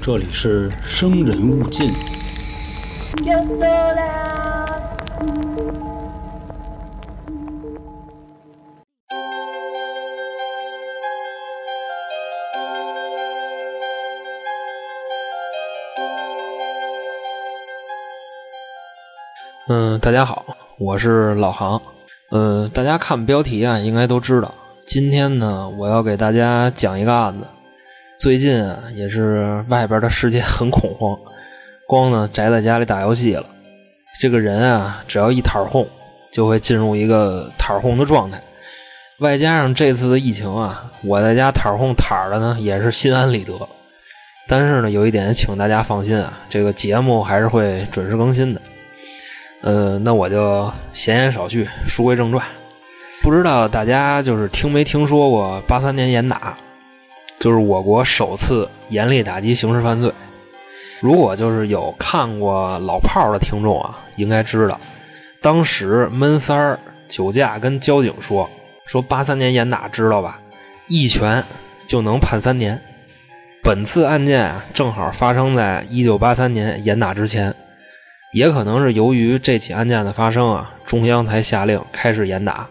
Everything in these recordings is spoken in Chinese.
这里是生人勿近。嗯，大家好，我是老航。呃，大家看标题啊，应该都知道，今天呢，我要给大家讲一个案子。最近啊，也是外边的世界很恐慌，光呢宅在家里打游戏了。这个人啊，只要一躺哄，就会进入一个躺哄的状态。外加上这次的疫情啊，我在家躺哄躺的呢，也是心安理得。但是呢，有一点，请大家放心啊，这个节目还是会准时更新的。呃，那我就闲言少叙，书归正传。不知道大家就是听没听说过八三年严打，就是我国首次严厉打击刑事犯罪。如果就是有看过老炮儿的听众啊，应该知道，当时闷三儿、酒驾跟交警说说八三年严打知道吧，一拳就能判三年。本次案件啊，正好发生在一九八三年严打之前。也可能是由于这起案件的发生啊，中央才下令开始严打。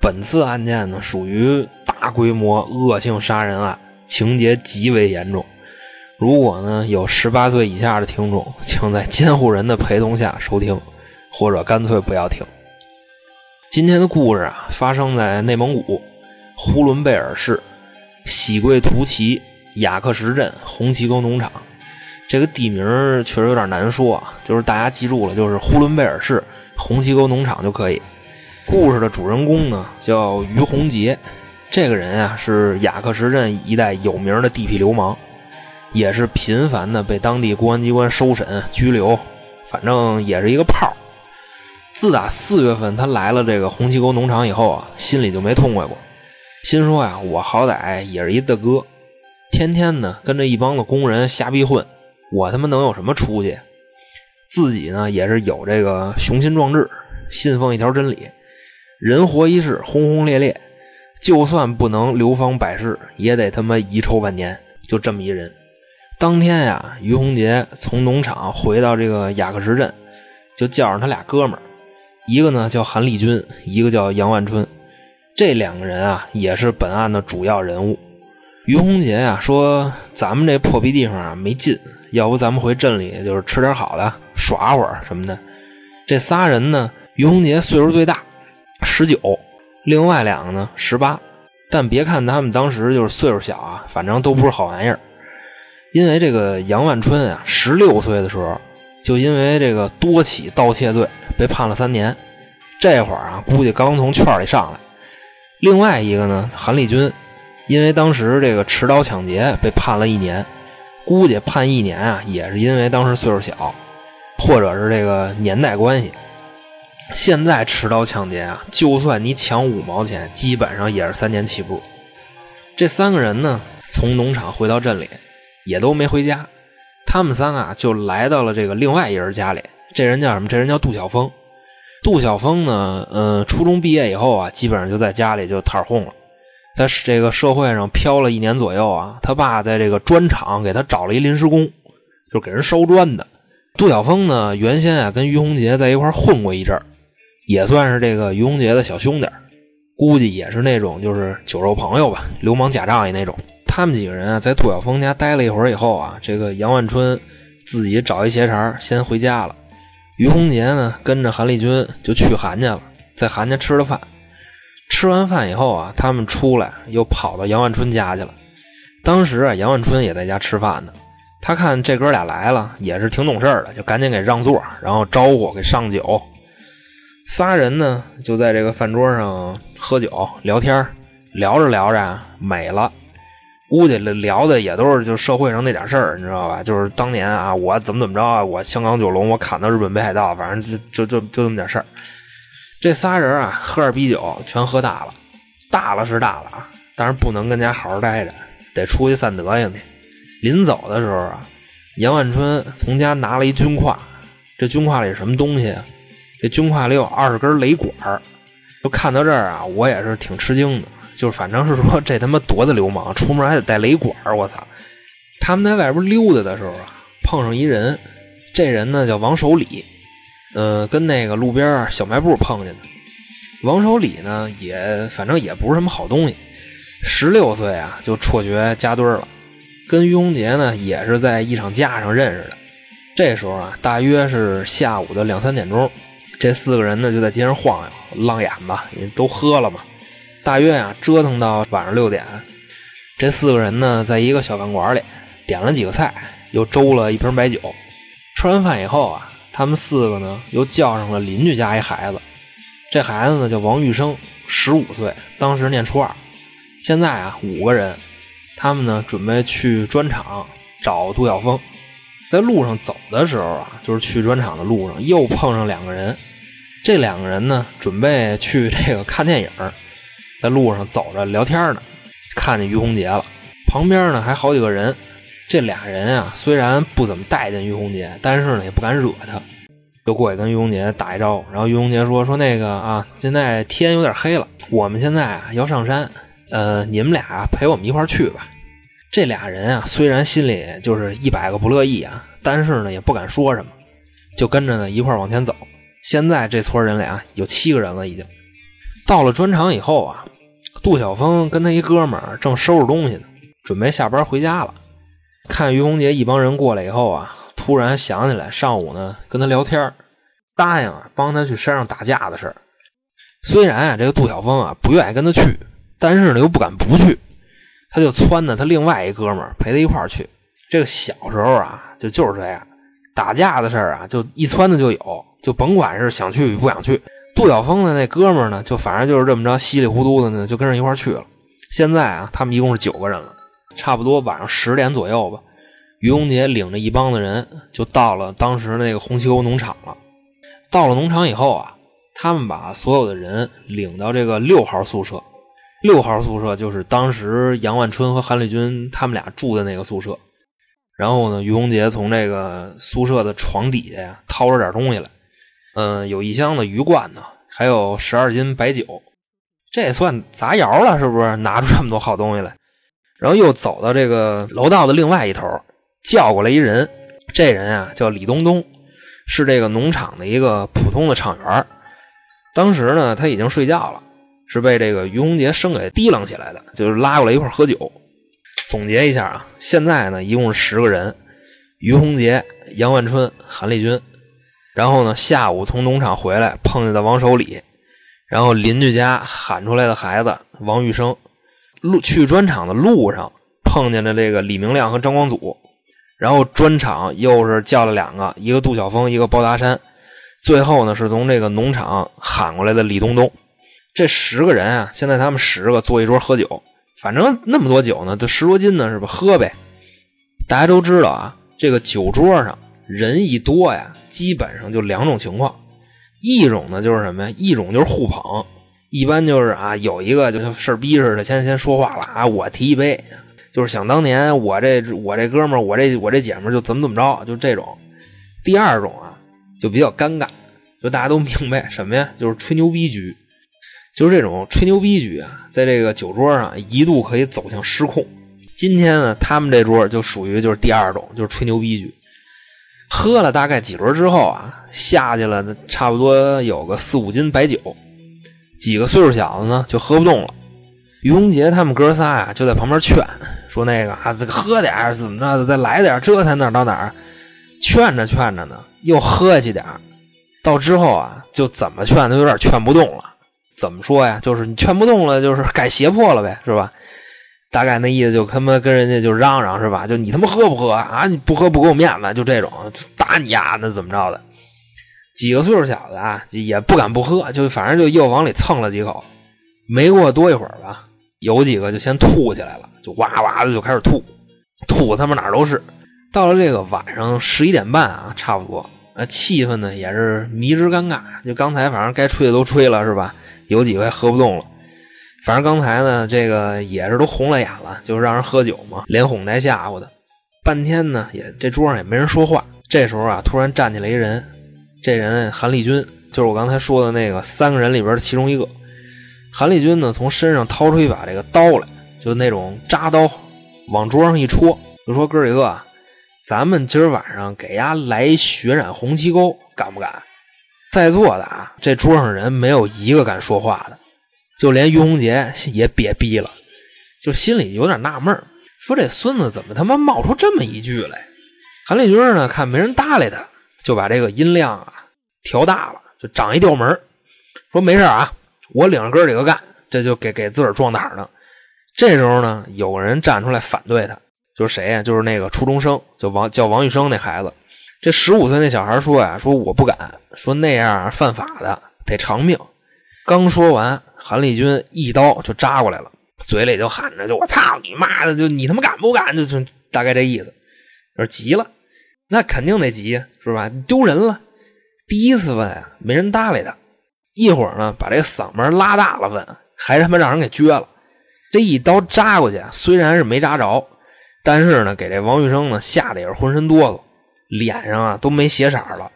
本次案件呢，属于大规模恶性杀人案，情节极为严重。如果呢有十八岁以下的听众，请在监护人的陪同下收听，或者干脆不要听。今天的故事啊，发生在内蒙古呼伦贝尔市喜贵图旗雅克什镇红旗沟农场。这个地名确实有点难说啊，就是大家记住了，就是呼伦贝尔市红旗沟农场就可以。故事的主人公呢叫于洪杰，这个人啊是雅克什镇一带有名的地痞流氓，也是频繁的被当地公安机关收审拘留，反正也是一个炮。自打四月份他来了这个红旗沟农场以后啊，心里就没痛快过，心说呀，我好歹也是一大哥，天天呢跟着一帮子工人瞎逼混。我他妈能有什么出息？自己呢也是有这个雄心壮志，信奉一条真理：人活一世，轰轰烈烈，就算不能流芳百世，也得他妈遗臭万年。就这么一人。当天呀，于洪杰从农场回到这个雅克什镇，就叫上他俩哥们儿，一个呢叫韩立军，一个叫杨万春。这两个人啊，也是本案的主要人物。于洪杰呀说：“咱们这破逼地方啊没劲。”要不咱们回镇里，就是吃点好的，耍会儿什么的。这仨人呢，于洪杰岁数最大，十九，另外两个呢十八。但别看他们当时就是岁数小啊，反正都不是好玩意儿。因为这个杨万春啊，十六岁的时候就因为这个多起盗窃罪被判了三年，这会儿啊估计刚从圈里上来。另外一个呢，韩立军，因为当时这个持刀抢劫被判了一年。估计判一年啊，也是因为当时岁数小，或者是这个年代关系。现在持刀抢劫啊，就算你抢五毛钱，基本上也是三年起步。这三个人呢，从农场回到镇里，也都没回家。他们三啊，就来到了这个另外一人家里。这人叫什么？这人叫杜晓峰。杜晓峰呢，嗯，初中毕业以后啊，基本上就在家里就摊混了。在这个社会上漂了一年左右啊，他爸在这个砖厂给他找了一临时工，就给人烧砖的。杜晓峰呢，原先啊跟于洪杰在一块混过一阵儿，也算是这个于洪杰的小兄弟，估计也是那种就是酒肉朋友吧，流氓假仗义那种。他们几个人啊，在杜晓峰家待了一会儿以后啊，这个杨万春自己找一鞋茬先回家了。于洪杰呢，跟着韩立军就去韩家了，在韩家吃了饭。吃完饭以后啊，他们出来又跑到杨万春家去了。当时啊，杨万春也在家吃饭呢。他看这哥俩来了，也是挺懂事的，就赶紧给让座，然后招呼给上酒。仨人呢就在这个饭桌上喝酒聊天，聊着聊着美了。估计聊的也都是就社会上那点事儿，你知道吧？就是当年啊，我怎么怎么着啊，我香港九龙，我砍到日本北海道，反正就就就就这么点事儿。这仨人啊，喝点啤酒，全喝大了，大了是大了啊，但是不能跟家好好待着，得出去散德行去。临走的时候啊，杨万春从家拿了一军挎，这军挎里什么东西啊？这军挎里有二十根雷管儿。就看到这儿啊，我也是挺吃惊的，就是反正是说这他妈多的流氓，出门还得带雷管儿，我操！他们在外边溜达的时候啊，碰上一人，这人呢叫王守礼，呃，跟那个路边小卖部碰见的。王守礼呢也反正也不是什么好东西，十六岁啊就辍学加堆了，跟于洪杰呢也是在一场架上认识的。这时候啊，大约是下午的两三点钟，这四个人呢就在街上晃悠，浪眼吧，都喝了嘛。大约啊折腾到晚上六点，这四个人呢在一个小饭馆里点了几个菜，又周了一瓶白酒。吃完饭以后啊，他们四个呢又叫上了邻居家一孩子，这孩子呢叫王玉生，十五岁，当时念初二。现在啊五个人，他们呢准备去砖厂找杜晓峰。在路上走的时候啊，就是去砖厂的路上，又碰上两个人。这两个人呢，准备去这个看电影，在路上走着聊天呢，看见于洪杰了。旁边呢还好几个人。这俩人啊，虽然不怎么待见于洪杰，但是呢也不敢惹他，就过去跟于洪杰打一招呼。然后于洪杰说：“说那个啊，现在天有点黑了，我们现在啊要上山，呃，你们俩陪我们一块去吧。”这俩人啊，虽然心里就是一百个不乐意啊，但是呢也不敢说什么，就跟着呢一块往前走。现在这撮人俩有七个人了，已经到了砖厂以后啊，杜晓峰跟他一哥们儿正收拾东西呢，准备下班回家了。看于洪杰一帮人过来以后啊，突然想起来上午呢跟他聊天，答应啊帮他去山上打架的事儿。虽然啊这个杜晓峰啊不愿意跟他去，但是呢又不敢不去。他就撺掇他另外一哥们儿陪他一块儿去。这个小时候啊，就就是这样，打架的事儿啊，就一撺的就有，就甭管是想去与不想去。杜晓峰的那哥们儿呢，就反正就是这么着稀里糊涂的呢，就跟着一块儿去了。现在啊，他们一共是九个人了，差不多晚上十点左右吧。于洪杰领着一帮子人就到了当时那个红旗沟农场了。到了农场以后啊，他们把所有的人领到这个六号宿舍。六号宿舍就是当时杨万春和韩立军他们俩住的那个宿舍。然后呢，于洪杰从这个宿舍的床底下呀掏出点东西来，嗯，有一箱的鱼罐呢，还有十二斤白酒，这也算杂窑了，是不是？拿出这么多好东西来。然后又走到这个楼道的另外一头，叫过来一人，这人啊叫李东东，是这个农场的一个普通的厂员。当时呢，他已经睡觉了。是被这个于洪杰生给提楞起来的，就是拉过来一块喝酒。总结一下啊，现在呢一共十个人：于洪杰、杨万春、韩立军。然后呢，下午从农场回来碰见的王守礼，然后邻居家喊出来的孩子王玉生。路去砖厂的路上碰见了这个李明亮和张光祖，然后砖厂又是叫了两个，一个杜晓峰，一个包达山。最后呢，是从这个农场喊过来的李东东。这十个人啊，现在他们十个坐一桌喝酒，反正那么多酒呢，就十多斤呢，是吧？喝呗。大家都知道啊，这个酒桌上人一多呀，基本上就两种情况，一种呢就是什么呀？一种就是互捧，一般就是啊，有一个就像事儿逼似的，先先说话了啊，我提一杯，就是想当年我这我这哥们儿，我这我这姐们儿就怎么怎么着，就这种。第二种啊，就比较尴尬，就大家都明白什么呀？就是吹牛逼局。就是这种吹牛逼局啊，在这个酒桌上一度可以走向失控。今天呢，他们这桌就属于就是第二种，就是吹牛逼局。喝了大概几轮之后啊，下去了差不多有个四五斤白酒，几个岁数小的呢就喝不动了。于洪杰他们哥仨呀就在旁边劝说：“那个啊，这个喝点怎么着，再来点，这才哪到哪儿。”劝着劝着呢，又喝下去点到之后啊，就怎么劝都有点劝不动了。怎么说呀？就是你劝不动了，就是改胁迫了呗，是吧？大概那意思就他妈跟人家就嚷嚷是吧？就你他妈喝不喝啊？你不喝不给我面子，就这种打你呀，那怎么着的？几个岁数小的啊，也不敢不喝，就反正就又往里蹭了几口。没过多一会儿吧，有几个就先吐起来了，就哇哇的就开始吐，吐他妈哪儿都是。到了这个晚上十一点半啊，差不多，那气氛呢也是迷之尴尬。就刚才反正该吹的都吹了，是吧？有几回喝不动了，反正刚才呢，这个也是都红了眼了，就是让人喝酒嘛，连哄带吓唬的，半天呢，也这桌上也没人说话。这时候啊，突然站起来一人，这人韩立军，就是我刚才说的那个三个人里边的其中一个。韩立军呢，从身上掏出一把这个刀来，就那种扎刀，往桌上一戳，就说哥几个，咱们今儿晚上给丫来血染红旗沟，敢不敢？在座的啊，这桌上人没有一个敢说话的，就连于洪杰也瘪逼了，就心里有点纳闷说这孙子怎么他妈冒出这么一句来？韩立军呢，看没人搭理他，就把这个音量啊调大了，就长一调门说没事啊，我领着哥几个干，这就给给自个儿壮胆呢。这时候呢，有人站出来反对他，就是谁呀？就是那个初中生，就王叫王玉生那孩子。这十五岁那小孩说呀：“说我不敢，说那样犯法的，得偿命。”刚说完，韩立军一刀就扎过来了，嘴里就喊着：“就我操你妈的！就你他妈敢不敢？就就大概这意思。”说急了，那肯定得急，是吧？丢人了。第一次问啊，没人搭理他。一会儿呢，把这嗓门拉大了问，还他妈让人给撅了。这一刀扎过去，虽然是没扎着，但是呢，给这王玉生呢吓得也是浑身哆嗦。脸上啊都没血色了，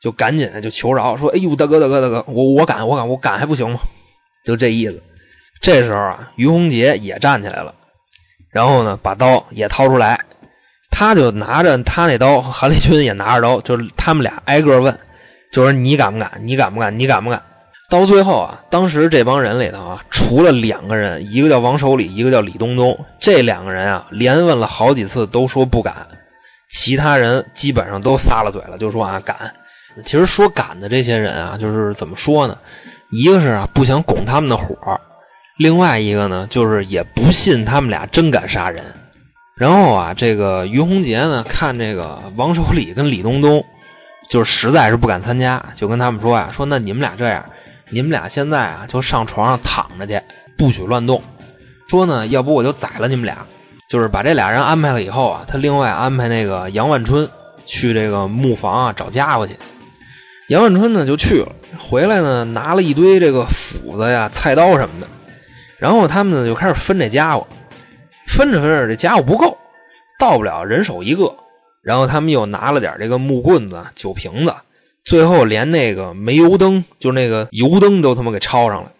就赶紧就求饶说：“哎呦，大哥大哥大哥，我我敢我敢我敢还不行吗？”就这意思。这时候啊，于洪杰也站起来了，然后呢把刀也掏出来，他就拿着他那刀，韩立军也拿着刀，就是他们俩挨个问，就说：“你敢不敢？你敢不敢？你敢不敢？”到最后啊，当时这帮人里头啊，除了两个人，一个叫王守礼，一个叫李东东，这两个人啊连问了好几次，都说不敢。其他人基本上都撒了嘴了，就说啊敢。其实说敢的这些人啊，就是怎么说呢？一个是啊不想拱他们的火，另外一个呢就是也不信他们俩真敢杀人。然后啊，这个于洪杰呢看这个王守礼跟李东东，就是实在是不敢参加，就跟他们说呀，说那你们俩这样，你们俩现在啊就上床上躺着去，不许乱动。说呢，要不我就宰了你们俩。就是把这俩人安排了以后啊，他另外安排那个杨万春去这个木房啊找家伙去。杨万春呢就去了，回来呢拿了一堆这个斧子呀、菜刀什么的，然后他们呢就开始分这家伙，分着分着这家伙不够，到不了人手一个，然后他们又拿了点这个木棍子、酒瓶子，最后连那个煤油灯，就那个油灯都他妈给抄上了。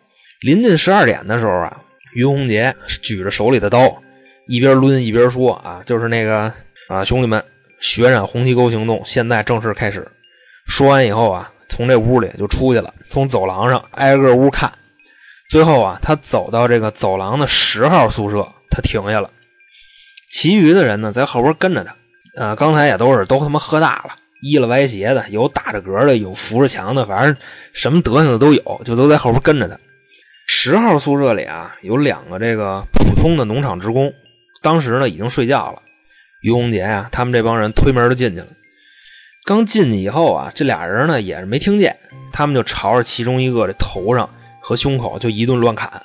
临近十二点的时候啊，于洪杰举着手里的刀。一边抡一边说：“啊，就是那个啊，兄弟们，血染红旗沟行动现在正式开始。”说完以后啊，从这屋里就出去了，从走廊上挨个屋看。最后啊，他走到这个走廊的十号宿舍，他停下了。其余的人呢，在后边跟着他。啊，刚才也都是都他妈喝大了，依了歪斜的，有打着嗝的，有扶着墙的，反正什么德行的都有，就都在后边跟着他。十号宿舍里啊，有两个这个普通的农场职工。当时呢，已经睡觉了。于洪杰啊，他们这帮人推门就进去了。刚进去以后啊，这俩人呢也是没听见，他们就朝着其中一个这头上和胸口就一顿乱砍。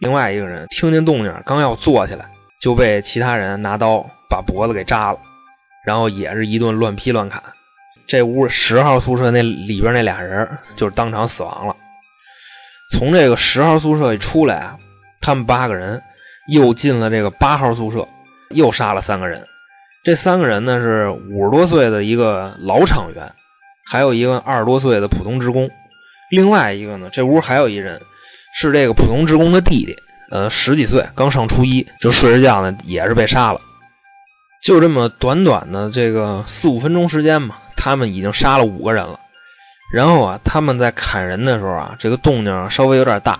另外一个人听见动静，刚要坐起来，就被其他人拿刀把脖子给扎了，然后也是一顿乱劈乱砍。这屋十号宿舍那里边那俩人就是当场死亡了。从这个十号宿舍一出来啊，他们八个人。又进了这个八号宿舍，又杀了三个人。这三个人呢是五十多岁的一个老厂员，还有一个二十多岁的普通职工。另外一个呢，这屋还有一人是这个普通职工的弟弟，呃，十几岁，刚上初一，就睡着觉呢，也是被杀了。就这么短短的这个四五分钟时间嘛，他们已经杀了五个人了。然后啊，他们在砍人的时候啊，这个动静稍微有点大，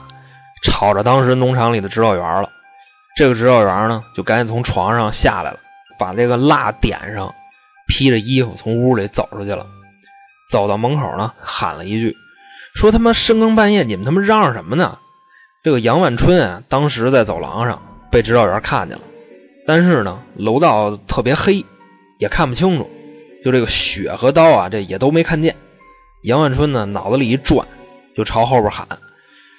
吵着当时农场里的指导员了。这个指导员呢，就赶紧从床上下来了，把这个蜡点上，披着衣服从屋里走出去了。走到门口呢，喊了一句：“说他妈深更半夜，你们他妈嚷嚷什么呢？”这个杨万春啊，当时在走廊上被指导员看见了，但是呢，楼道特别黑，也看不清楚，就这个血和刀啊，这也都没看见。杨万春呢，脑子里一转，就朝后边喊。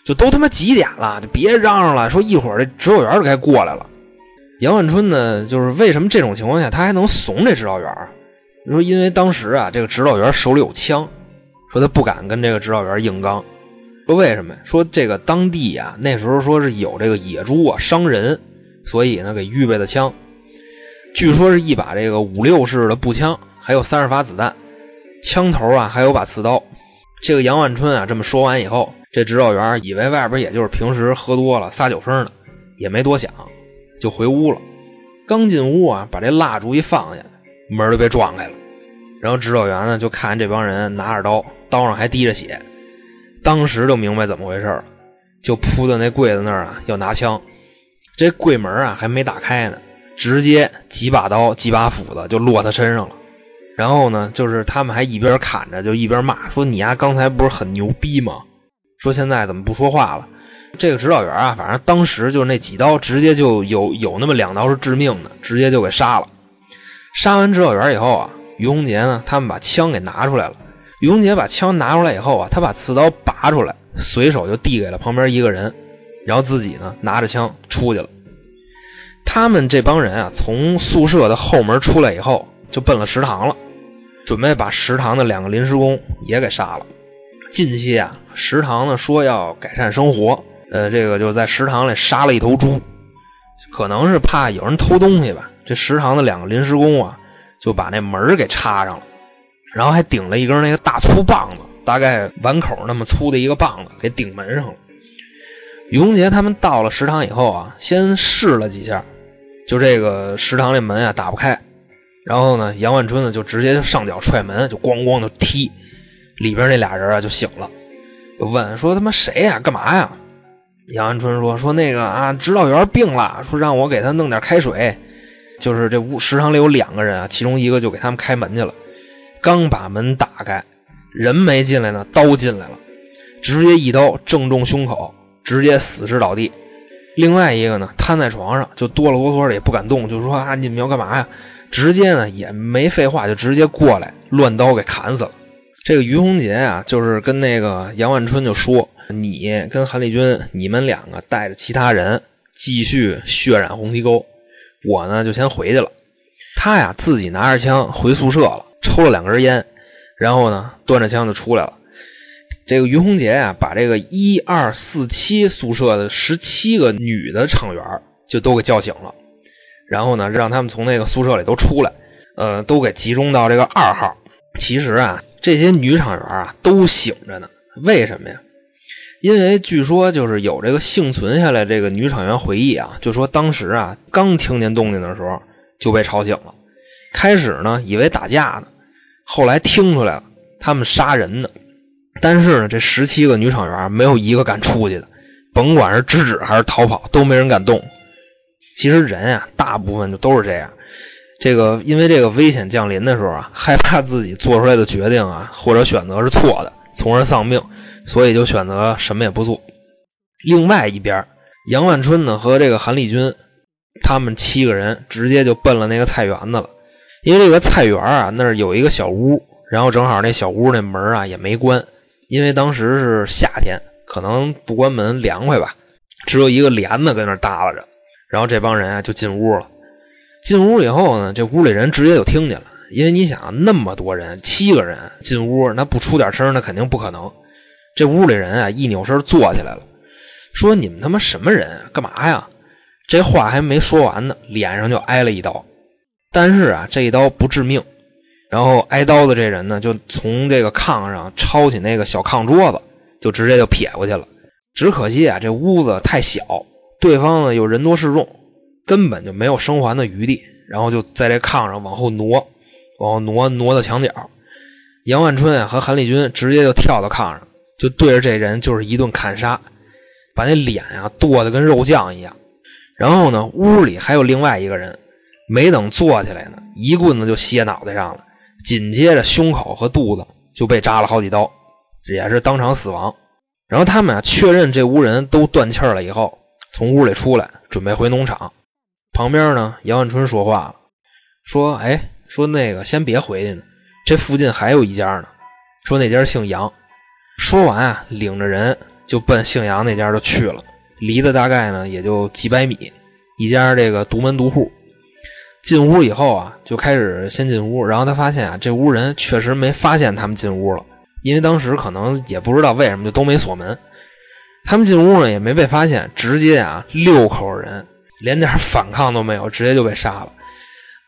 就都他妈几点了，就别嚷嚷了。说一会儿这指导员就该过来了。杨万春呢，就是为什么这种情况下他还能怂这指导员？你说因为当时啊，这个指导员手里有枪，说他不敢跟这个指导员硬刚。说为什么？说这个当地啊，那时候说是有这个野猪啊伤人，所以呢给预备的枪，据说是一把这个五六式的步枪，还有三十发子弹，枪头啊还有把刺刀。这个杨万春啊这么说完以后。这指导员以为外边也就是平时喝多了撒酒疯呢，也没多想，就回屋了。刚进屋啊，把这蜡烛一放下，门就被撞开了。然后指导员呢就看见这帮人拿着刀，刀上还滴着血，当时就明白怎么回事了，就扑到那柜子那儿啊要拿枪。这柜门啊还没打开呢，直接几把刀、几把斧子就落他身上了。然后呢，就是他们还一边砍着，就一边骂说：“你丫刚才不是很牛逼吗？说现在怎么不说话了？”这个指导员啊，反正当时就是那几刀，直接就有有那么两刀是致命的，直接就给杀了。杀完指导员以后啊，于洪杰呢，他们把枪给拿出来了。于洪杰把枪拿出来以后啊，他把刺刀拔出来，随手就递给了旁边一个人，然后自己呢拿着枪出去了。他们这帮人啊，从宿舍的后门出来以后，就奔了食堂了，准备把食堂的两个临时工也给杀了。近期啊，食堂呢说要改善生活。呃，这个就在食堂里杀了一头猪，可能是怕有人偷东西吧。这食堂的两个临时工啊，就把那门给插上了，然后还顶了一根那个大粗棒子，大概碗口那么粗的一个棒子，给顶门上了。于洪杰他们到了食堂以后啊，先试了几下，就这个食堂这门啊打不开。然后呢，杨万春呢就直接就上脚踹门，就咣咣就踢，里边那俩人啊就醒了，就问说他妈谁呀？干嘛呀？杨安春说：“说那个啊，指导员病了，说让我给他弄点开水。就是这屋食堂里有两个人啊，其中一个就给他们开门去了。刚把门打开，人没进来呢，刀进来了，直接一刀正中胸口，直接死尸倒地。另外一个呢，瘫在床上，就哆了哆嗦的也不敢动，就说啊，你们要干嘛呀？直接呢也没废话，就直接过来乱刀给砍死了。这个于洪杰啊，就是跟那个杨万春就说。”你跟韩立军，你们两个带着其他人继续血染红旗沟，我呢就先回去了。他呀自己拿着枪回宿舍了，抽了两根烟，然后呢端着枪就出来了。这个于洪杰呀，把这个一二四七宿舍的十七个女的厂员就都给叫醒了，然后呢让他们从那个宿舍里都出来，呃，都给集中到这个二号。其实啊，这些女厂员啊都醒着呢，为什么呀？因为据说就是有这个幸存下来这个女厂员回忆啊，就说当时啊刚听见动静的时候就被吵醒了，开始呢以为打架呢，后来听出来了他们杀人呢，但是呢这十七个女厂员没有一个敢出去的，甭管是制止还是逃跑都没人敢动。其实人啊大部分就都是这样，这个因为这个危险降临的时候啊，害怕自己做出来的决定啊或者选择是错的，从而丧命。所以就选择什么也不做。另外一边，杨万春呢和这个韩立军，他们七个人直接就奔了那个菜园子了。因为这个菜园啊，那儿有一个小屋，然后正好那小屋那门啊也没关，因为当时是夏天，可能不关门凉快吧，只有一个帘子跟那耷拉着。然后这帮人啊就进屋了。进屋以后呢，这屋里人直接就听见了，因为你想那么多人，七个人进屋，那不出点声，那肯定不可能。这屋里人啊，一扭身坐起来了，说：“你们他妈什么人？干嘛呀？”这话还没说完呢，脸上就挨了一刀。但是啊，这一刀不致命。然后挨刀的这人呢，就从这个炕上抄起那个小炕桌子，就直接就撇过去了。只可惜啊，这屋子太小，对方呢又人多势众，根本就没有生还的余地。然后就在这炕上往后挪，往后挪，挪到墙角。杨万春和韩立军直接就跳到炕上。就对着这人就是一顿砍杀，把那脸啊剁得跟肉酱一样。然后呢，屋里还有另外一个人，没等坐起来呢，一棍子就歇脑袋上了。紧接着胸口和肚子就被扎了好几刀，也是当场死亡。然后他们啊确认这屋人都断气了以后，从屋里出来准备回农场。旁边呢，杨万春说话了，说：“哎，说那个先别回去呢，这附近还有一家呢，说那家姓杨。”说完啊，领着人就奔姓杨那家就去了，离得大概呢也就几百米，一家这个独门独户。进屋以后啊，就开始先进屋，然后他发现啊，这屋人确实没发现他们进屋了，因为当时可能也不知道为什么就都没锁门。他们进屋呢也没被发现，直接啊六口人连点反抗都没有，直接就被杀了。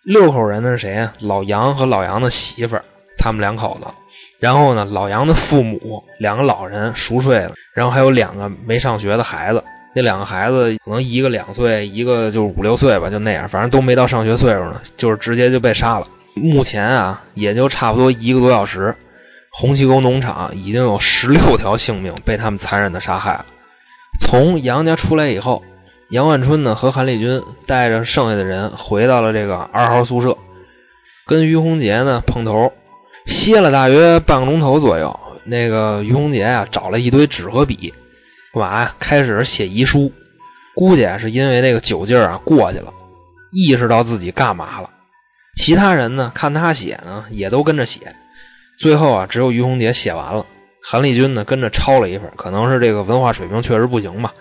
六口人呢是谁呀？老杨和老杨的媳妇儿，他们两口子。然后呢，老杨的父母两个老人熟睡了，然后还有两个没上学的孩子，那两个孩子可能一个两岁，一个就是五六岁吧，就那样，反正都没到上学岁数呢，就是直接就被杀了。目前啊，也就差不多一个多小时，红旗沟农场已经有十六条性命被他们残忍的杀害了。从杨家出来以后，杨万春呢和韩立军带着剩下的人回到了这个二号宿舍，跟于洪杰呢碰头，歇了大约半个钟头左右。那个于洪杰啊找了一堆纸和笔，干嘛呀？开始写遗书。估计是因为那个酒劲儿啊过去了，意识到自己干嘛了。其他人呢看他写呢，也都跟着写。最后啊，只有于洪杰写完了，韩立军呢跟着抄了一份，可能是这个文化水平确实不行吧。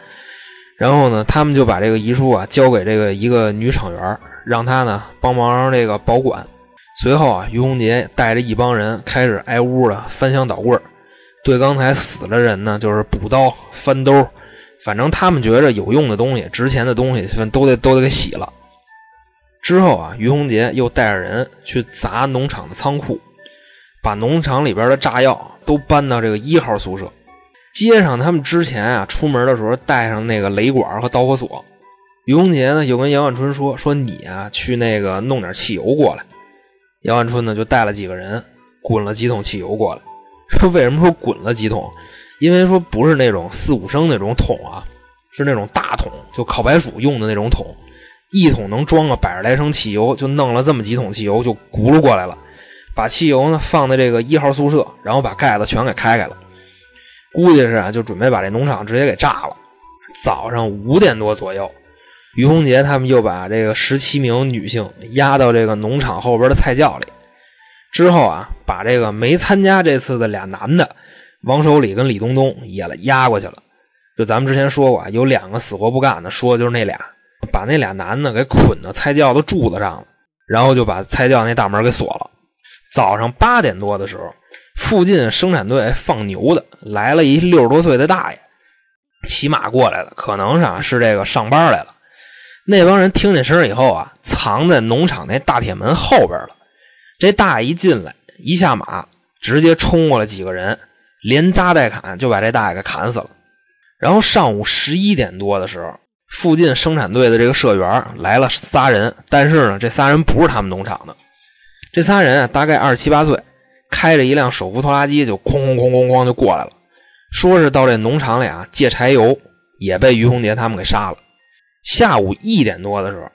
然后呢，他们就把这个遗书啊交给这个一个女厂员，让她呢帮忙这个保管。随后啊，于洪杰带着一帮人开始挨屋的翻箱倒柜对刚才死的人呢，就是补刀、翻兜，反正他们觉着有用的东西、值钱的东西，都得都得给洗了。之后啊，于洪杰又带着人去砸农场的仓库，把农场里边的炸药都搬到这个一号宿舍，接上他们之前啊出门的时候带上那个雷管和导火索。于洪杰呢，又跟杨万春说：“说你啊，去那个弄点汽油过来。”杨万春呢，就带了几个人，滚了几桶汽油过来。说为什么说滚了几桶？因为说不是那种四五升那种桶啊，是那种大桶，就烤白薯用的那种桶，一桶能装个百十来升汽油，就弄了这么几桶汽油就轱辘过来了，把汽油呢放在这个一号宿舍，然后把盖子全给开开了，估计是啊就准备把这农场直接给炸了。早上五点多左右，于洪杰他们又把这个十七名女性押到这个农场后边的菜窖里。之后啊，把这个没参加这次的俩男的，王守礼跟李东东也押过去了。就咱们之前说过，有两个死活不干的，说的就是那俩，把那俩男的给捆到菜窖的柱子上了，然后就把菜窖那大门给锁了。早上八点多的时候，附近生产队放牛的来了一六十多岁的大爷，骑马过来的，可能是啊是这个上班来了。那帮人听见声以后啊，藏在农场那大铁门后边了。这大爷一进来，一下马，直接冲过来几个人，连扎带砍，就把这大爷给砍死了。然后上午十一点多的时候，附近生产队的这个社员来了仨人，但是呢，这仨人不是他们农场的。这仨人啊，大概二十七八岁，开着一辆手扶拖拉机，就哐哐哐哐哐就过来了，说是到这农场里啊借柴油，也被于洪杰他们给杀了。下午一点多的时候，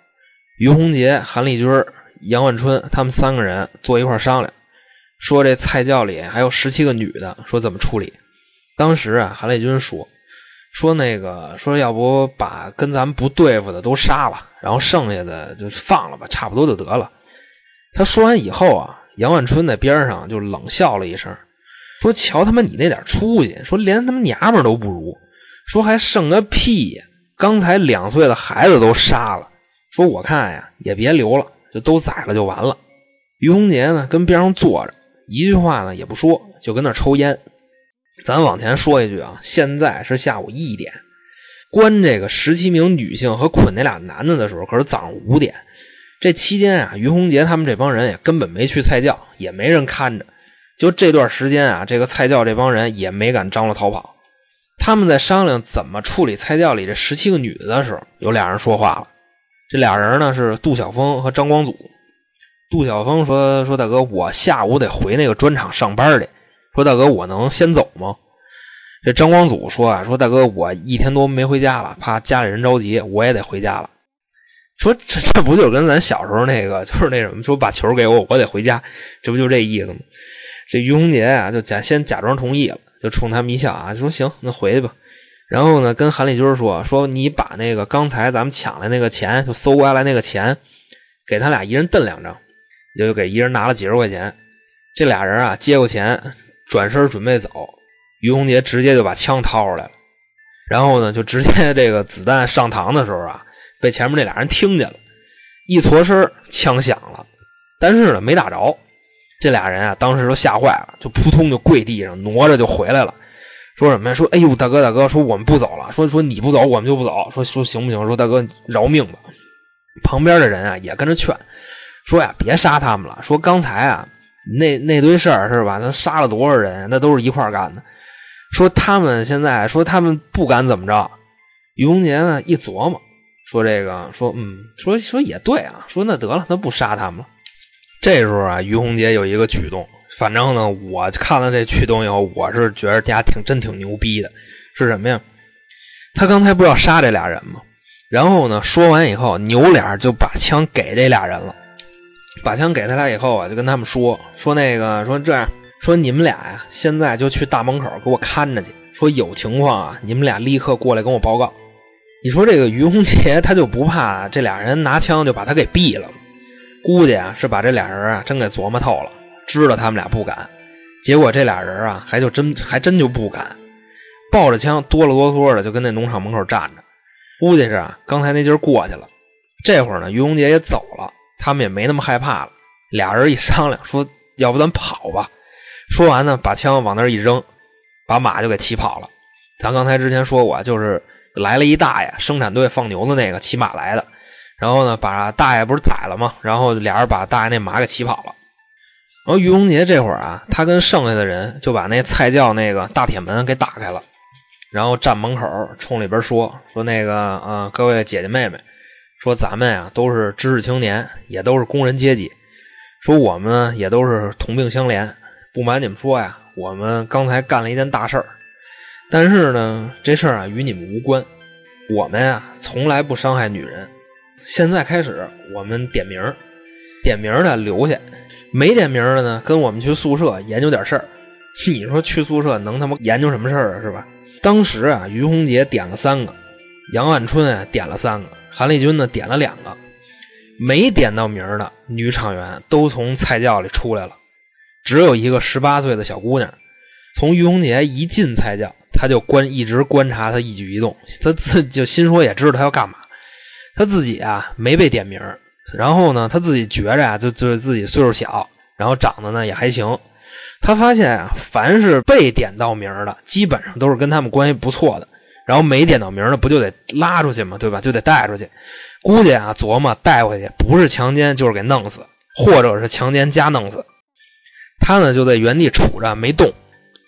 于洪杰、韩立军。杨万春他们三个人坐一块商量，说这菜窖里还有十七个女的，说怎么处理。当时啊，韩立军说说那个说要不把跟咱们不对付的都杀了，然后剩下的就放了吧，差不多就得了。他说完以后啊，杨万春在边上就冷笑了一声，说：“瞧他妈你那点出息，说连他妈娘们都不如，说还剩个屁呀！刚才两岁的孩子都杀了，说我看呀也别留了。”就都宰了就完了。于洪杰呢，跟边上坐着，一句话呢也不说，就跟那抽烟。咱往前说一句啊，现在是下午一点，关这个十七名女性和捆那俩男的的时候，可是早上五点。这期间啊，于洪杰他们这帮人也根本没去菜窖，也没人看着。就这段时间啊，这个菜窖这帮人也没敢张罗逃跑。他们在商量怎么处理菜窖里这十七个女的的时候，有俩人说话了。这俩人呢是杜晓峰和张光祖。杜晓峰说：“说大哥，我下午得回那个砖厂上班去。说大哥，我能先走吗？”这张光祖说：“啊，说大哥，我一天多没回家了，怕家里人着急，我也得回家了。”说 这这不就跟咱小时候那个就是那什么，说把球给我，我得回家，这不就这意思吗？这于洪杰啊，就假先假装同意了，就冲他们一笑啊，说：“行，那回去吧。”然后呢，跟韩立军说：“说你把那个刚才咱们抢来那个钱，就搜刮来那个钱，给他俩一人瞪两张，就给一人拿了几十块钱。这俩人啊，接过钱，转身准备走。于洪杰直接就把枪掏出来了，然后呢，就直接 这个子弹上膛的时候啊，被前面那俩人听见了，一搓身，枪响了，但是呢，没打着。这俩人啊，当时都吓坏了，就扑通就跪地上，挪着就回来了。”说什么呀？说哎呦，大哥大哥，说我们不走了。说说你不走，我们就不走。说说行不行？说大哥饶命吧。旁边的人啊也跟着劝，说呀别杀他们了。说刚才啊那那堆事儿是吧？那杀了多少人？那都是一块干的。说他们现在说他们不敢怎么着。于洪杰呢一琢磨，说这个说嗯，说说也对啊，说那得了，那不杀他们了。这时候啊，于洪杰有一个举动，反正呢，我看了这举动以后，我是觉得家挺真挺牛逼的，是什么呀？他刚才不是要杀这俩人吗？然后呢，说完以后，扭脸就把枪给这俩人了。把枪给他俩以后啊，就跟他们说说那个说这样说你们俩呀，现在就去大门口给我看着去。说有情况啊，你们俩立刻过来跟我报告。你说这个于洪杰他就不怕这俩人拿枪就把他给毙了？估计啊是把这俩人啊真给琢磨透了，知道他们俩不敢，结果这俩人啊还就真还真就不敢，抱着枪哆了哆嗦的就跟那农场门口站着。估计是啊刚才那劲儿过去了。这会儿呢，于洪杰也走了。他们也没那么害怕了，俩人一商量说：“要不咱跑吧？”说完呢，把枪往那儿一扔，把马就给骑跑了。咱刚才之前说过，就是来了一大爷，生产队放牛的那个骑马来的，然后呢，把大爷不是宰了吗？然后俩人把大爷那马给骑跑了。然后于洪杰这会儿啊，他跟剩下的人就把那菜窖那个大铁门给打开了，然后站门口冲里边说：“说那个啊，各位姐姐妹妹。”说咱们呀都是知识青年，也都是工人阶级。说我们也都是同病相怜。不瞒你们说呀，我们刚才干了一件大事儿。但是呢，这事儿啊与你们无关。我们呀从来不伤害女人。现在开始，我们点名，点名的留下，没点名的呢跟我们去宿舍研究点事儿。你说去宿舍能他妈研究什么事儿啊？是吧？当时啊，于洪杰点了三个，杨万春啊点了三个。韩立军呢点了两个，没点到名的女厂员都从菜窖里出来了，只有一个十八岁的小姑娘。从于洪杰一进菜窖，他就观一直观察他一举一动，他自就心说也知道他要干嘛。他自己啊没被点名，然后呢他自己觉着啊就就是自己岁数小，然后长得呢也还行。他发现啊凡是被点到名的，基本上都是跟他们关系不错的。然后没点到名的不就得拉出去吗？对吧？就得带出去。估计啊，琢磨带回去不是强奸就是给弄死，或者是强奸加弄死。他呢就在原地杵着没动。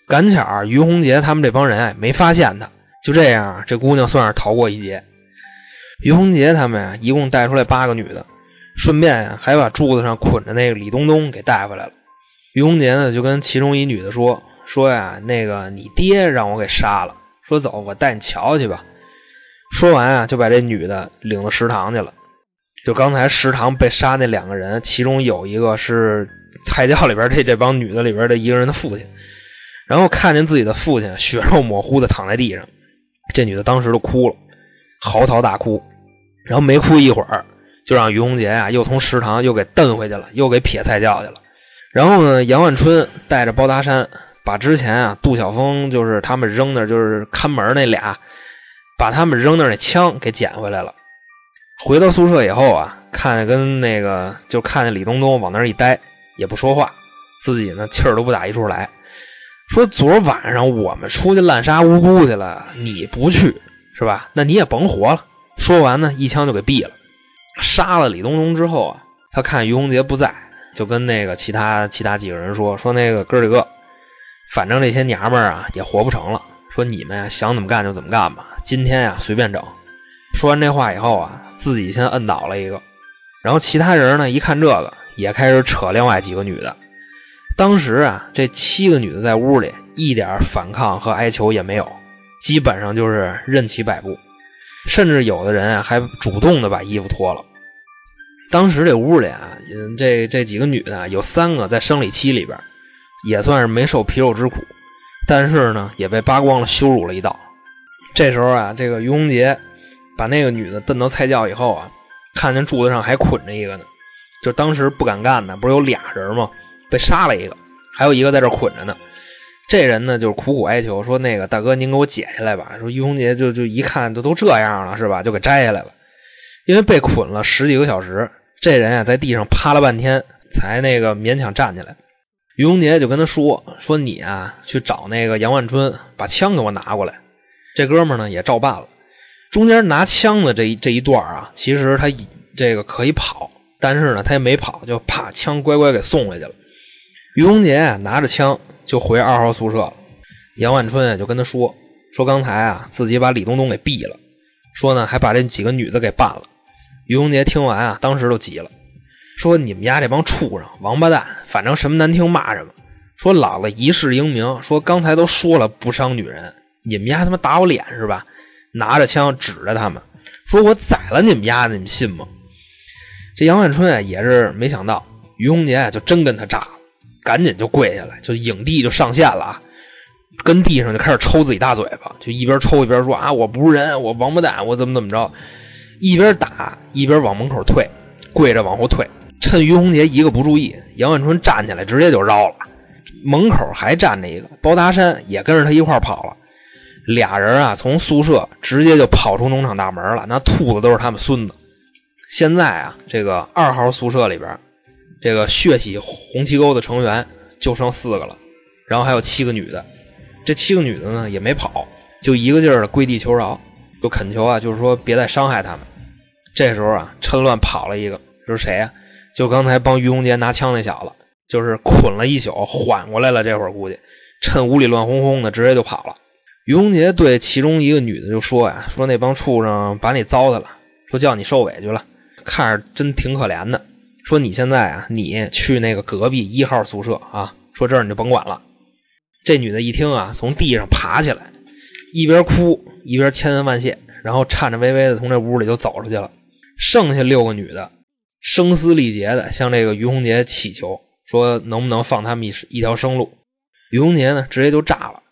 赶巧于洪杰他们这帮人哎没发现他，就这样这姑娘算是逃过一劫。于洪杰他们啊一共带出来八个女的，顺便呀还把柱子上捆着那个李东东给带回来了。于洪杰呢就跟其中一女的说说呀，那个你爹让我给杀了。说走，我带你瞧去吧。说完啊，就把这女的领到食堂去了。就刚才食堂被杀那两个人，其中有一个是菜窖里边这这帮女的里边的一个人的父亲。然后看见自己的父亲血肉模糊的躺在地上，这女的当时就哭了，嚎啕大哭。然后没哭一会儿，就让于洪杰啊又从食堂又给蹬回去了，又给撇菜窖去了。然后呢，杨万春带着包达山。把之前啊，杜晓峰就是他们扔那，就是看门那俩，把他们扔那那枪给捡回来了。回到宿舍以后啊，看见跟那个就看见李东东往那一待，也不说话，自己呢气儿都不打一处来。说昨晚上我们出去滥杀无辜去了，你不去是吧？那你也甭活了。说完呢，一枪就给毙了。杀了李东荣之后啊，他看于洪杰不在，就跟那个其他其他几个人说说那个哥几个。反正这些娘们儿啊也活不成了，说你们呀想怎么干就怎么干吧，今天呀随便整。说完这话以后啊，自己先摁倒了一个，然后其他人呢一看这个，也开始扯另外几个女的。当时啊，这七个女的在屋里一点反抗和哀求也没有，基本上就是任其摆布，甚至有的人啊还主动的把衣服脱了。当时这屋里啊，这这几个女的有三个在生理期里边。也算是没受皮肉之苦，但是呢，也被扒光了，羞辱了一道。这时候啊，这个于洪杰把那个女的蹬到菜窖以后啊，看见柱子上还捆着一个呢，就当时不敢干的，不是有俩人吗？被杀了一个，还有一个在这捆着呢。这人呢，就是苦苦哀求说：“那个大哥，您给我解下来吧。”说于洪杰就就一看，都都这样了，是吧？就给摘下来了。因为被捆了十几个小时，这人啊，在地上趴了半天，才那个勉强站起来。于洪杰就跟他说：“说你啊，去找那个杨万春，把枪给我拿过来。”这哥们呢也照办了。中间拿枪的这一这一段啊，其实他这个可以跑，但是呢他也没跑，就把枪乖乖给送回去了。于洪杰拿着枪就回二号宿舍了。杨万春啊就跟他说：“说刚才啊自己把李东东给毙了。说呢还把这几个女的给办了。于洪杰听完啊，当时就急了，说你们家这帮畜生、王八蛋，反正什么难听骂什么。说老子一世英名，说刚才都说了不伤女人，你们家他妈打我脸是吧？拿着枪指着他们，说我宰了你们家，你们信吗？这杨万春啊也是没想到，于洪杰就真跟他炸了，赶紧就跪下来，就影帝就上线了啊，跟地上就开始抽自己大嘴巴，就一边抽一边说啊我不是人，我王八蛋，我怎么怎么着，一边打一边往门口退，跪着往后退。趁于洪杰一个不注意，杨万春站起来直接就绕了，门口还站着一个包达山，也跟着他一块跑了。俩人啊从宿舍直接就跑出农场大门了，那兔子都是他们孙子。现在啊，这个二号宿舍里边，这个血洗红旗沟的成员就剩四个了，然后还有七个女的。这七个女的呢也没跑，就一个劲儿的跪地求饶，就恳求啊，就是说别再伤害他们。这时候啊，趁乱跑了一个，是谁呀？就刚才帮于洪杰拿枪那小子，就是捆了一宿，缓过来了。这会儿估计趁屋里乱哄哄的，直接就跑了。于洪杰对其中一个女的就说呀：“说那帮畜生把你糟蹋了，说叫你受委屈了。”看着真挺可怜的，说你现在啊，你去那个隔壁一号宿舍啊，说这儿你就甭管了。这女的一听啊，从地上爬起来，一边哭一边千恩万谢，然后颤颤巍巍的从这屋里就走出去了。剩下六个女的声嘶力竭的向这个于洪杰乞求，说能不能放他们一一条生路。于洪杰呢，直接就炸了，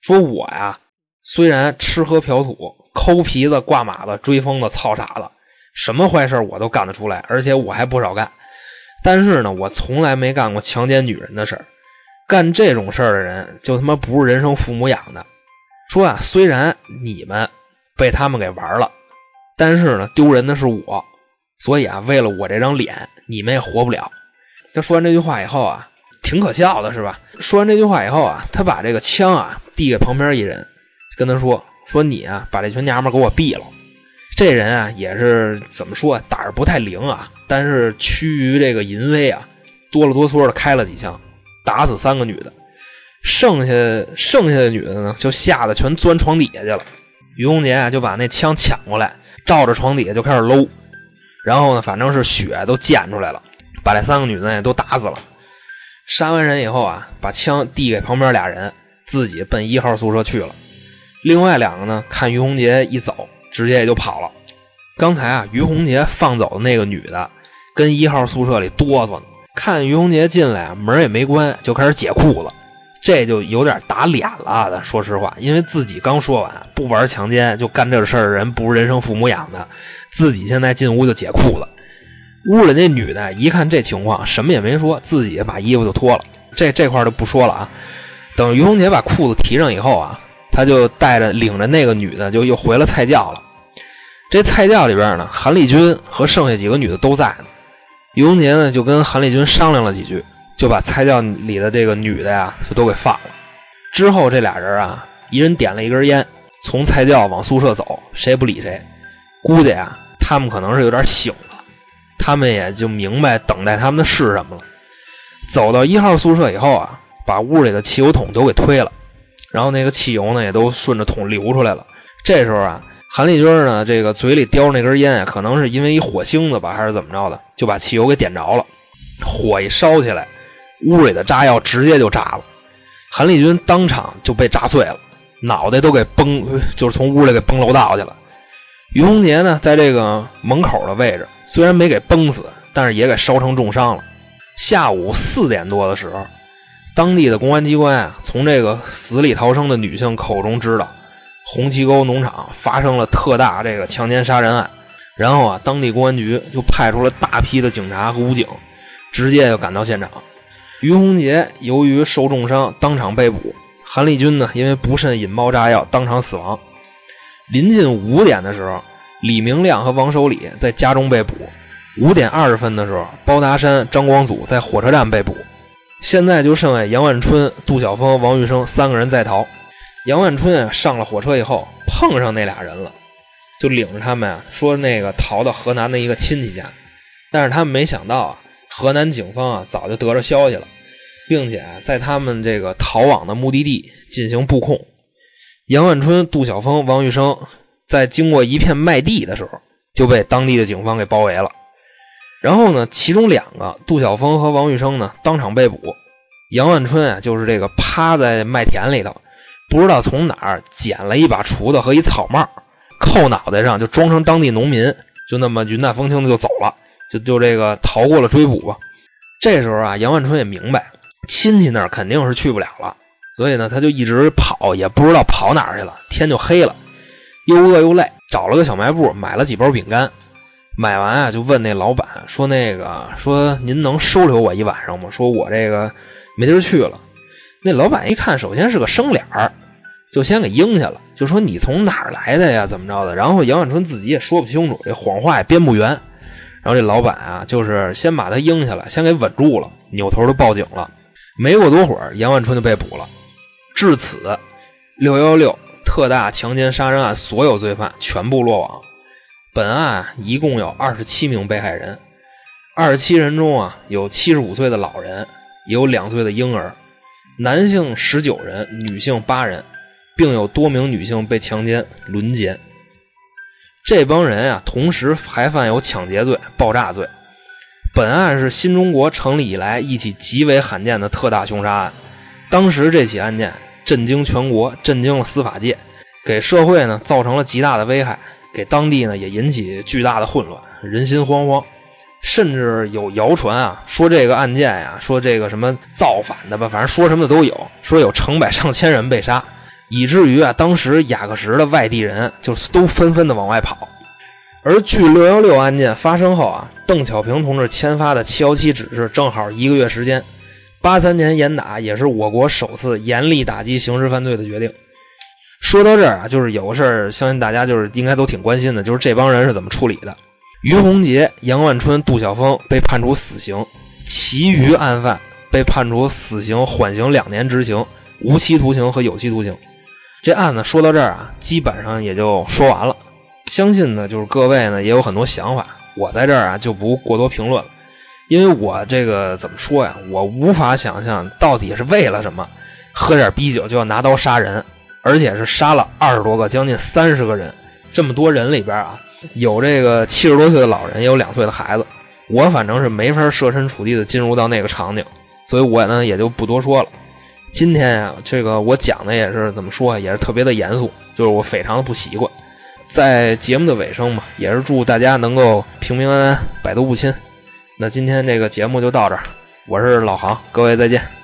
说我呀，虽然吃喝嫖赌、抠皮子、挂马子、追疯子、操傻子。什么坏事我都干得出来，而且我还不少干。但是呢，我从来没干过强奸女人的事儿。干这种事儿的人，就他妈不是人生父母养的。说啊，虽然你们被他们给玩了，但是呢，丢人的是我。所以啊，为了我这张脸，你们也活不了。他说完这句话以后啊，挺可笑的，是吧？说完这句话以后啊，他把这个枪啊递给旁边一人，跟他说：“说你啊，把这群娘们给我毙了。”这人啊，也是怎么说啊，胆儿不太灵啊。但是趋于这个淫威啊，哆了哆嗦的开了几枪，打死三个女的，剩下剩下的女的呢，就吓得全钻床底下去了。于洪杰啊，就把那枪抢过来，照着床底下就开始搂。然后呢，反正是血都溅出来了，把这三个女的也都打死了。杀完人以后啊，把枪递给旁边俩人，自己奔一号宿舍去了。另外两个呢，看于洪杰一走。直接也就跑了。刚才啊，于洪杰放走的那个女的，跟一号宿舍里哆嗦呢。看于洪杰进来啊，门也没关，就开始解裤子，这就有点打脸了。咱说实话，因为自己刚说完不玩强奸就干这事儿的人不是人生父母养的，自己现在进屋就解裤子。屋里那女的一看这情况，什么也没说，自己把衣服就脱了。这这块就不说了啊。等于洪杰把裤子提上以后啊。他就带着领着那个女的，就又回了菜窖了。这菜窖里边呢，韩立军和剩下几个女的都在呢。于洪杰呢，就跟韩立军商量了几句，就把菜窖里的这个女的呀，就都给放了。之后这俩人啊，一人点了一根烟，从菜窖往宿舍走，谁也不理谁。估计啊，他们可能是有点醒了，他们也就明白等待他们的是什么了。走到一号宿舍以后啊，把屋里的汽油桶都给推了。然后那个汽油呢，也都顺着桶流出来了。这时候啊，韩立军呢，这个嘴里叼着那根烟啊，可能是因为一火星子吧，还是怎么着的，就把汽油给点着了。火一烧起来，屋里的炸药直接就炸了。韩立军当场就被炸碎了，脑袋都给崩，就是从屋里给崩楼道去了。于洪杰呢，在这个门口的位置，虽然没给崩死，但是也给烧成重伤了。下午四点多的时候。当地的公安机关啊，从这个死里逃生的女性口中知道，红旗沟农场发生了特大这个强奸杀人案。然后啊，当地公安局就派出了大批的警察和武警，直接就赶到现场。于洪杰由于受重伤，当场被捕；韩立军呢，因为不慎引爆炸药，当场死亡。临近五点的时候，李明亮和王守礼在家中被捕。五点二十分的时候，包达山、张光祖在火车站被捕。现在就剩下杨万春、杜晓峰、王玉生三个人在逃。杨万春啊，上了火车以后碰上那俩人了，就领着他们啊，说那个逃到河南的一个亲戚家。但是他们没想到啊，河南警方啊早就得着消息了，并且在他们这个逃往的目的地进行布控。杨万春、杜晓峰、王玉生在经过一片麦地的时候，就被当地的警方给包围了。然后呢，其中两个杜晓峰和王玉生呢，当场被捕。杨万春啊，就是这个趴在麦田里头，不知道从哪儿捡了一把锄头和一草帽，扣脑袋上就装成当地农民，就那么云淡风轻的就走了，就就这个逃过了追捕吧。这时候啊，杨万春也明白亲戚那儿肯定是去不了了，所以呢，他就一直跑，也不知道跑哪儿去了。天就黑了，又饿又累，找了个小卖部买了几包饼干。买完啊，就问那老板说：“那个说您能收留我一晚上吗？说我这个。”没地儿去了，那老板一看，首先是个生脸儿，就先给应下了，就说你从哪儿来的呀？怎么着的？然后杨万春自己也说不清楚，这谎话也编不圆。然后这老板啊，就是先把他应下来，先给稳住了，扭头就报警了。没过多会儿，杨万春就被捕了。至此，六幺六特大强奸杀人案所有罪犯全部落网。本案一共有二十七名被害人，二十七人中啊，有七十五岁的老人。也有两岁的婴儿，男性十九人，女性八人，并有多名女性被强奸、轮奸。这帮人啊，同时还犯有抢劫罪、爆炸罪。本案是新中国成立以来一起极为罕见的特大凶杀案。当时这起案件震惊全国，震惊了司法界，给社会呢造成了极大的危害，给当地呢也引起巨大的混乱，人心惶惶。甚至有谣传啊，说这个案件呀，说这个什么造反的吧，反正说什么的都有，说有成百上千人被杀，以至于啊，当时雅克什的外地人就都纷纷的往外跑。而距六幺六案件发生后啊，邓小平同志签发的七幺七指示正好一个月时间，八三年严打也是我国首次严厉打击刑事犯罪的决定。说到这儿啊，就是有个事儿，相信大家就是应该都挺关心的，就是这帮人是怎么处理的。于洪杰、杨万春、杜晓峰被判处死刑，其余案犯被判处死刑缓刑两年执行、无期徒刑和有期徒刑。这案子说到这儿啊，基本上也就说完了。相信呢，就是各位呢也有很多想法，我在这儿啊就不过多评论了，因为我这个怎么说呀？我无法想象到底是为了什么，喝点啤酒就要拿刀杀人，而且是杀了二十多个、将近三十个人，这么多人里边啊。有这个七十多岁的老人，也有两岁的孩子，我反正是没法设身处地的进入到那个场景，所以我呢也就不多说了。今天呀，这个我讲的也是怎么说，也是特别的严肃，就是我非常的不习惯。在节目的尾声嘛，也是祝大家能够平平安安，百毒不侵。那今天这个节目就到这儿，我是老航，各位再见。